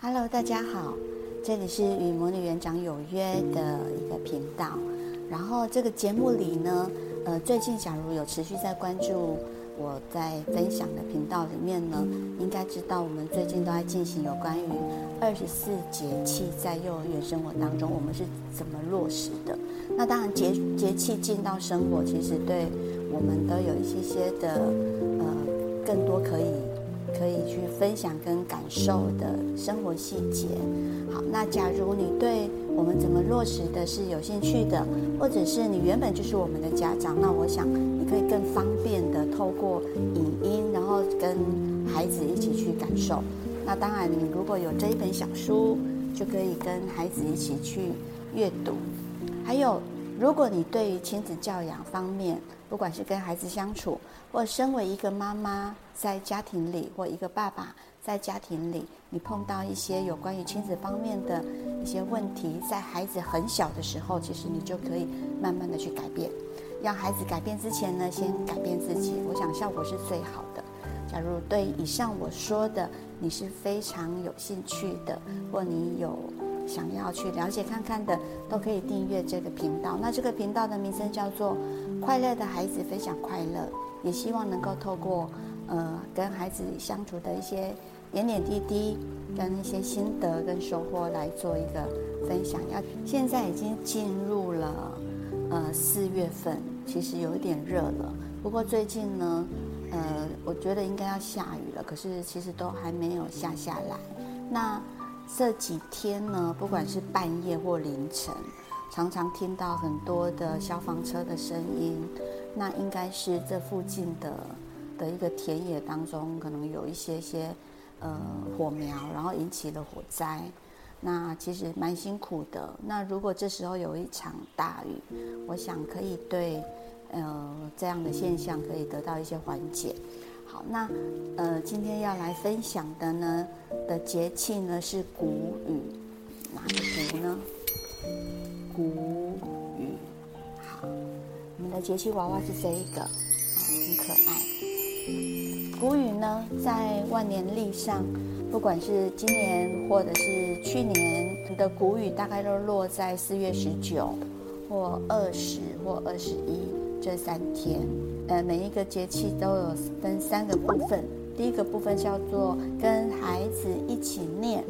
Hello，大家好，这里是与魔女园长有约的一个频道。然后这个节目里呢，呃，最近假如有持续在关注我在分享的频道里面呢，应该知道我们最近都在进行有关于二十四节气在幼儿园生活当中我们是怎么落实的。那当然节节气进到生活，其实对我们都有一些些的呃更多可以。可以去分享跟感受的生活细节。好，那假如你对我们怎么落实的是有兴趣的，或者是你原本就是我们的家长，那我想你可以更方便的透过影音，然后跟孩子一起去感受。那当然，你如果有这一本小书，就可以跟孩子一起去阅读。还有，如果你对于亲子教养方面，不管是跟孩子相处，或身为一个妈妈在家庭里，或一个爸爸在家庭里，你碰到一些有关于亲子方面的一些问题，在孩子很小的时候，其实你就可以慢慢的去改变。让孩子改变之前呢，先改变自己，我想效果是最好的。假如对以上我说的你是非常有兴趣的，或你有想要去了解看看的，都可以订阅这个频道。那这个频道的名称叫做“快乐的孩子分享快乐”，也希望能够透过呃跟孩子相处的一些点点滴滴，跟一些心得跟收获来做一个分享。要现在已经进入了呃四月份，其实有一点热了。不过最近呢，呃，我觉得应该要下雨了，可是其实都还没有下下来。那这几天呢，不管是半夜或凌晨，常常听到很多的消防车的声音。那应该是这附近的的一个田野当中，可能有一些些呃火苗，然后引起了火灾。那其实蛮辛苦的。那如果这时候有一场大雨，我想可以对呃这样的现象可以得到一些缓解。好，那呃，今天要来分享的呢的节气呢是谷雨，哪个谷呢？谷雨。好，我们的节气娃娃是这一个，很可爱。谷雨呢，在万年历上，不管是今年或者是去年的谷雨，大概都落在四月十九或二十或二十一这三天。呃，每一个节气都有分三个部分。第一个部分叫做跟孩子一起念，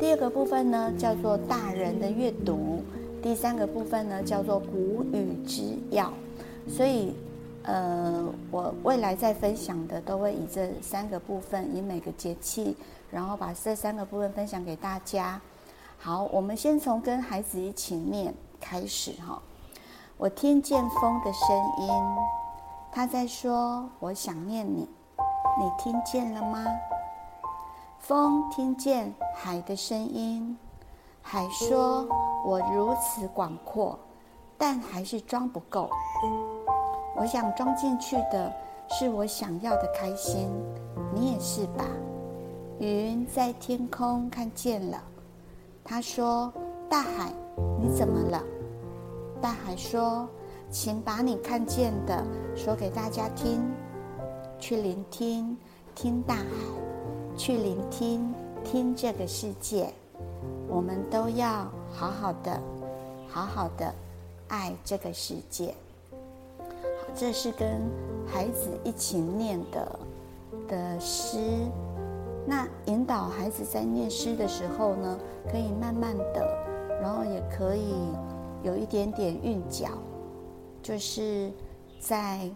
第二个部分呢叫做大人的阅读，第三个部分呢叫做古语之要。所以，呃，我未来在分享的都会以这三个部分，以每个节气，然后把这三个部分分享给大家。好，我们先从跟孩子一起念开始哈。我听见风的声音。他在说：“我想念你，你听见了吗？”风听见海的声音，海说：“我如此广阔，但还是装不够。我想装进去的是我想要的开心，你也是吧？”云在天空看见了，他说：“大海，你怎么了？”大海说。请把你看见的说给大家听，去聆听，听大海，去聆听，听这个世界。我们都要好好的，好好的爱这个世界。这是跟孩子一起念的的诗。那引导孩子在念诗的时候呢，可以慢慢的，然后也可以有一点点韵脚。就是在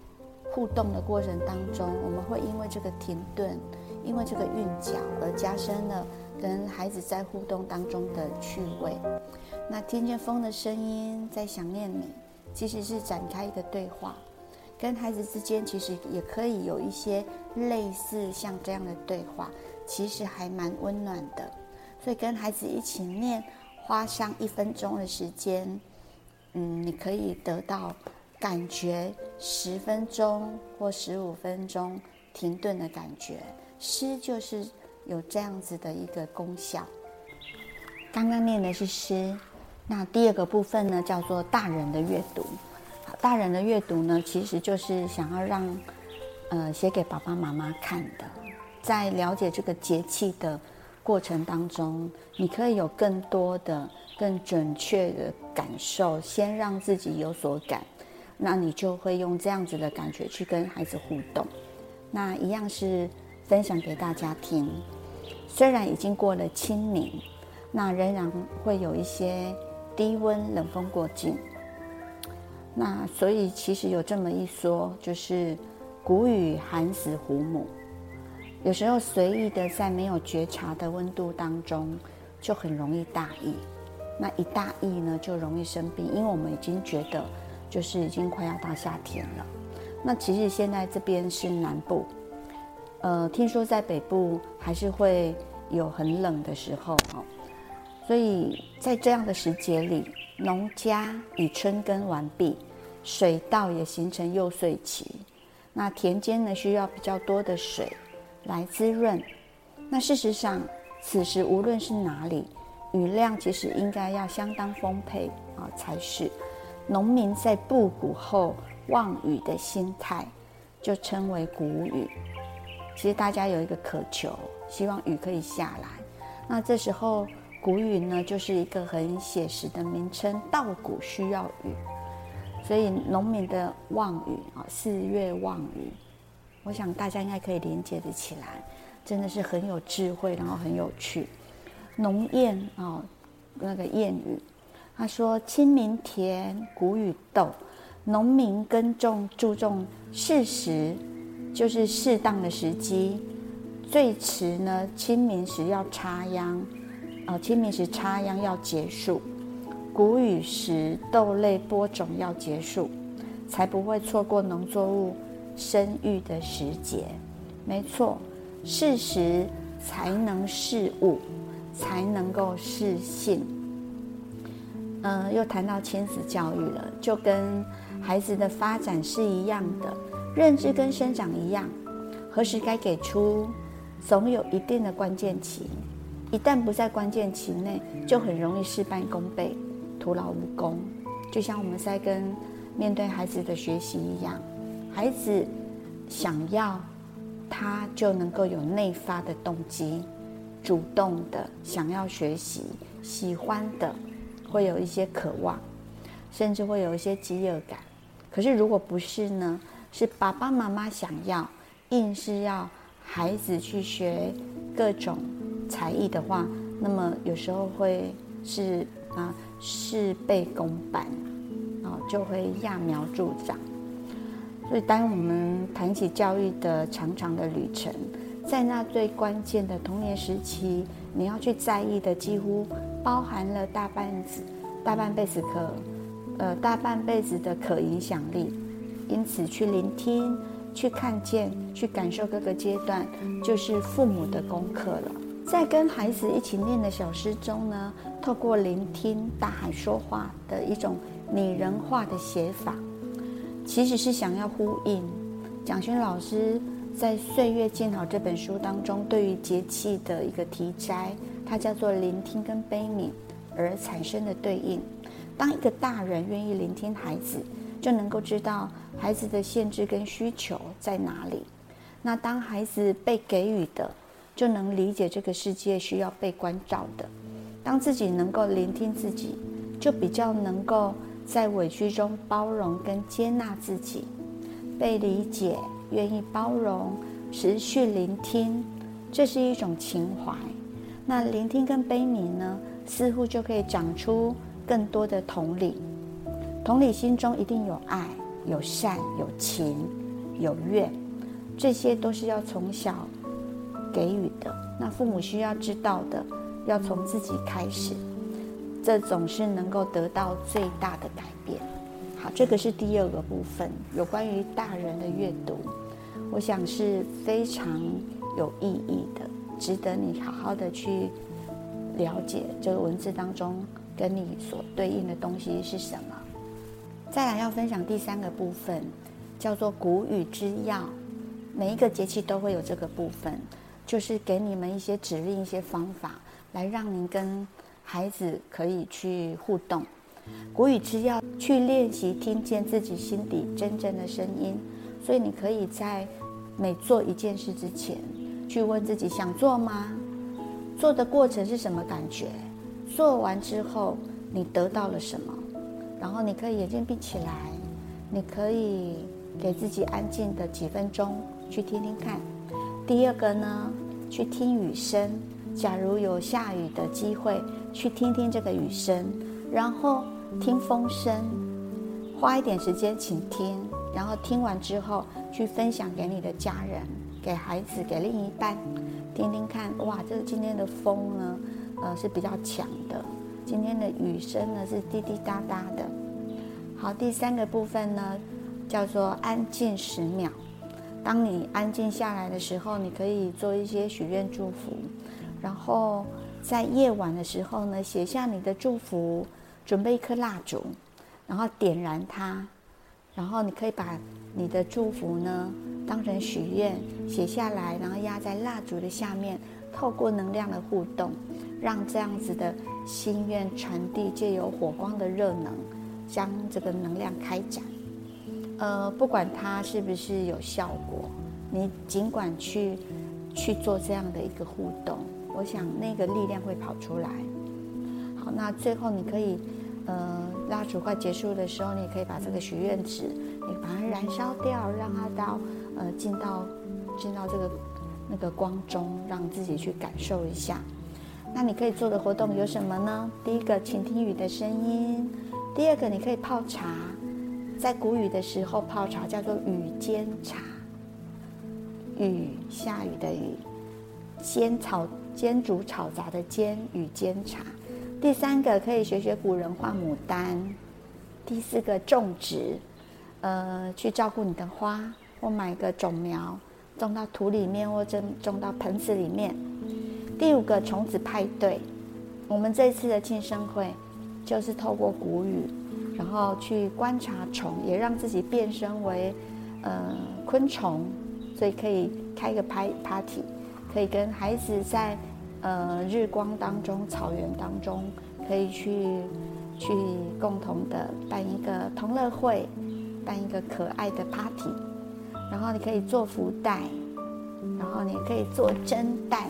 互动的过程当中，我们会因为这个停顿，因为这个韵脚而加深了跟孩子在互动当中的趣味。那听见风的声音，在想念你，其实是展开一个对话，跟孩子之间其实也可以有一些类似像这样的对话，其实还蛮温暖的。所以跟孩子一起念，花上一分钟的时间，嗯，你可以得到。感觉十分钟或十五分钟停顿的感觉，诗就是有这样子的一个功效。刚刚念的是诗，那第二个部分呢，叫做大人的阅读。大人的阅读呢，其实就是想要让呃写给爸爸妈妈看的，在了解这个节气的过程当中，你可以有更多的、更准确的感受，先让自己有所感，那你就会用这样子的感觉去跟孩子互动。那一样是分享给大家听。虽然已经过了清明，那仍然会有一些低温冷风过境。那所以其实有这么一说，就是谷雨寒死虎母。有时候随意的在没有觉察的温度当中，就很容易大意。那一大意呢，就容易生病，因为我们已经觉得就是已经快要到夏天了。那其实现在这边是南部，呃，听说在北部还是会有很冷的时候哦。所以在这样的时节里，农家已春耕完毕，水稻也形成幼穗期，那田间呢需要比较多的水。来滋润。那事实上，此时无论是哪里，雨量其实应该要相当丰沛啊才是。农民在布谷后望雨的心态，就称为谷雨。其实大家有一个渴求，希望雨可以下来。那这时候谷雨呢，就是一个很写实的名称。稻谷需要雨，所以农民的望雨啊，四月望雨。我想大家应该可以连接得起来，真的是很有智慧，然后很有趣。农谚啊，那个谚语，他说：“清明田，谷雨豆。农民耕种注重适时，就是适当的时机。最迟呢，清明时要插秧，啊，清明时插秧要结束。谷雨时豆类播种要结束，才不会错过农作物。”生育的时节，没错，适时才能事物，才能够适性。嗯、又谈到亲子教育了，就跟孩子的发展是一样的，认知跟生长一样，何时该给出，总有一定的关键期。一旦不在关键期内，就很容易事半功倍，徒劳无功。就像我们在跟面对孩子的学习一样。孩子想要，他就能够有内发的动机，主动的想要学习，喜欢的，会有一些渴望，甚至会有一些饥饿感。可是如果不是呢？是爸爸妈妈想要，硬是要孩子去学各种才艺的话，那么有时候会是啊事倍功半，啊就会揠苗助长。所以，当我们谈起教育的长长的旅程，在那最关键的童年时期，你要去在意的，几乎包含了大半子、大半辈子可，呃，大半辈子的可影响力。因此，去聆听、去看见、去感受各个阶段，就是父母的功课了。在跟孩子一起念的小诗中呢，透过聆听大海说话的一种拟人化的写法。其实是想要呼应蒋勋老师在《岁月静好》这本书当中对于节气的一个题摘，它叫做聆听跟悲悯而产生的对应。当一个大人愿意聆听孩子，就能够知道孩子的限制跟需求在哪里。那当孩子被给予的，就能理解这个世界需要被关照的。当自己能够聆听自己，就比较能够。在委屈中包容跟接纳自己，被理解，愿意包容，持续聆听，这是一种情怀。那聆听跟悲悯呢，似乎就可以长出更多的同理。同理心中一定有爱、有善、有情、有愿，这些都是要从小给予的。那父母需要知道的，要从自己开始。这总是能够得到最大的改变。好，这个是第二个部分，有关于大人的阅读，我想是非常有意义的，值得你好好的去了解这个文字当中跟你所对应的东西是什么。再来要分享第三个部分，叫做谷雨之要。每一个节气都会有这个部分，就是给你们一些指令、一些方法，来让您跟。孩子可以去互动，谷雨之要去练习听见自己心底真正的声音。所以你可以在每做一件事之前，去问自己想做吗？做的过程是什么感觉？做完之后你得到了什么？然后你可以眼睛闭起来，你可以给自己安静的几分钟去听听看。第二个呢，去听雨声。假如有下雨的机会，去听听这个雨声，然后听风声，花一点时间倾听，然后听完之后去分享给你的家人、给孩子、给另一半，听听看。哇，这个今天的风呢，呃，是比较强的。今天的雨声呢是滴滴答答的。好，第三个部分呢叫做安静十秒。当你安静下来的时候，你可以做一些许愿祝福，然后在夜晚的时候呢写下你的祝福，准备一颗蜡烛，然后点燃它，然后你可以把你的祝福呢当成许愿写下来，然后压在蜡烛的下面，透过能量的互动。让这样子的心愿传递，借由火光的热能，将这个能量开展。呃，不管它是不是有效果，你尽管去去做这样的一个互动，我想那个力量会跑出来。好，那最后你可以，呃，蜡烛快结束的时候，你可以把这个许愿纸，你把它燃烧掉，让它到呃进到进到这个那个光中，让自己去感受一下。那你可以做的活动有什么呢？第一个，倾听雨的声音；第二个，你可以泡茶，在谷雨的时候泡茶，叫做雨煎茶。雨，下雨的雨，煎炒煎煮炒杂的煎，与煎茶。第三个，可以学学古人画牡丹。第四个，种植，呃，去照顾你的花，或买个种苗，种到土里面，或者种到盆子里面。第五个虫子派对，我们这次的庆生会就是透过谷雨，然后去观察虫，也让自己变身为呃昆虫，所以可以开个派 party，可以跟孩子在呃日光当中、草原当中，可以去去共同的办一个同乐会，办一个可爱的 party，然后你可以做福袋，然后你可以做蒸蛋。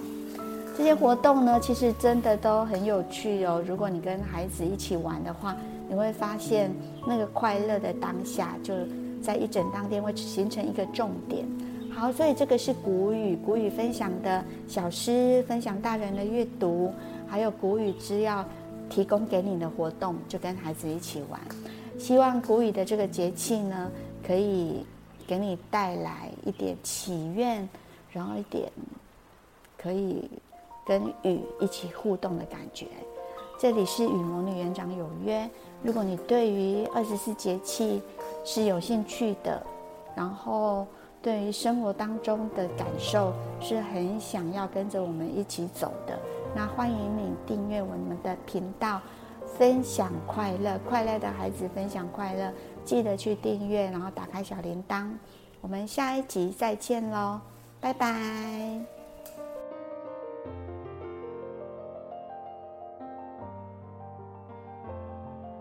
这些活动呢，其实真的都很有趣哦。如果你跟孩子一起玩的话，你会发现那个快乐的当下，就在一整当天会形成一个重点。好，所以这个是谷雨，谷雨分享的小诗，分享大人的阅读，还有谷雨之要提供给你的活动，就跟孩子一起玩。希望谷雨的这个节气呢，可以给你带来一点祈愿，然后一点可以。跟雨一起互动的感觉。这里是与魔女园长有约。如果你对于二十四节气是有兴趣的，然后对于生活当中的感受是很想要跟着我们一起走的，那欢迎你订阅我们的频道，分享快乐，快乐的孩子分享快乐，记得去订阅，然后打开小铃铛。我们下一集再见喽，拜拜。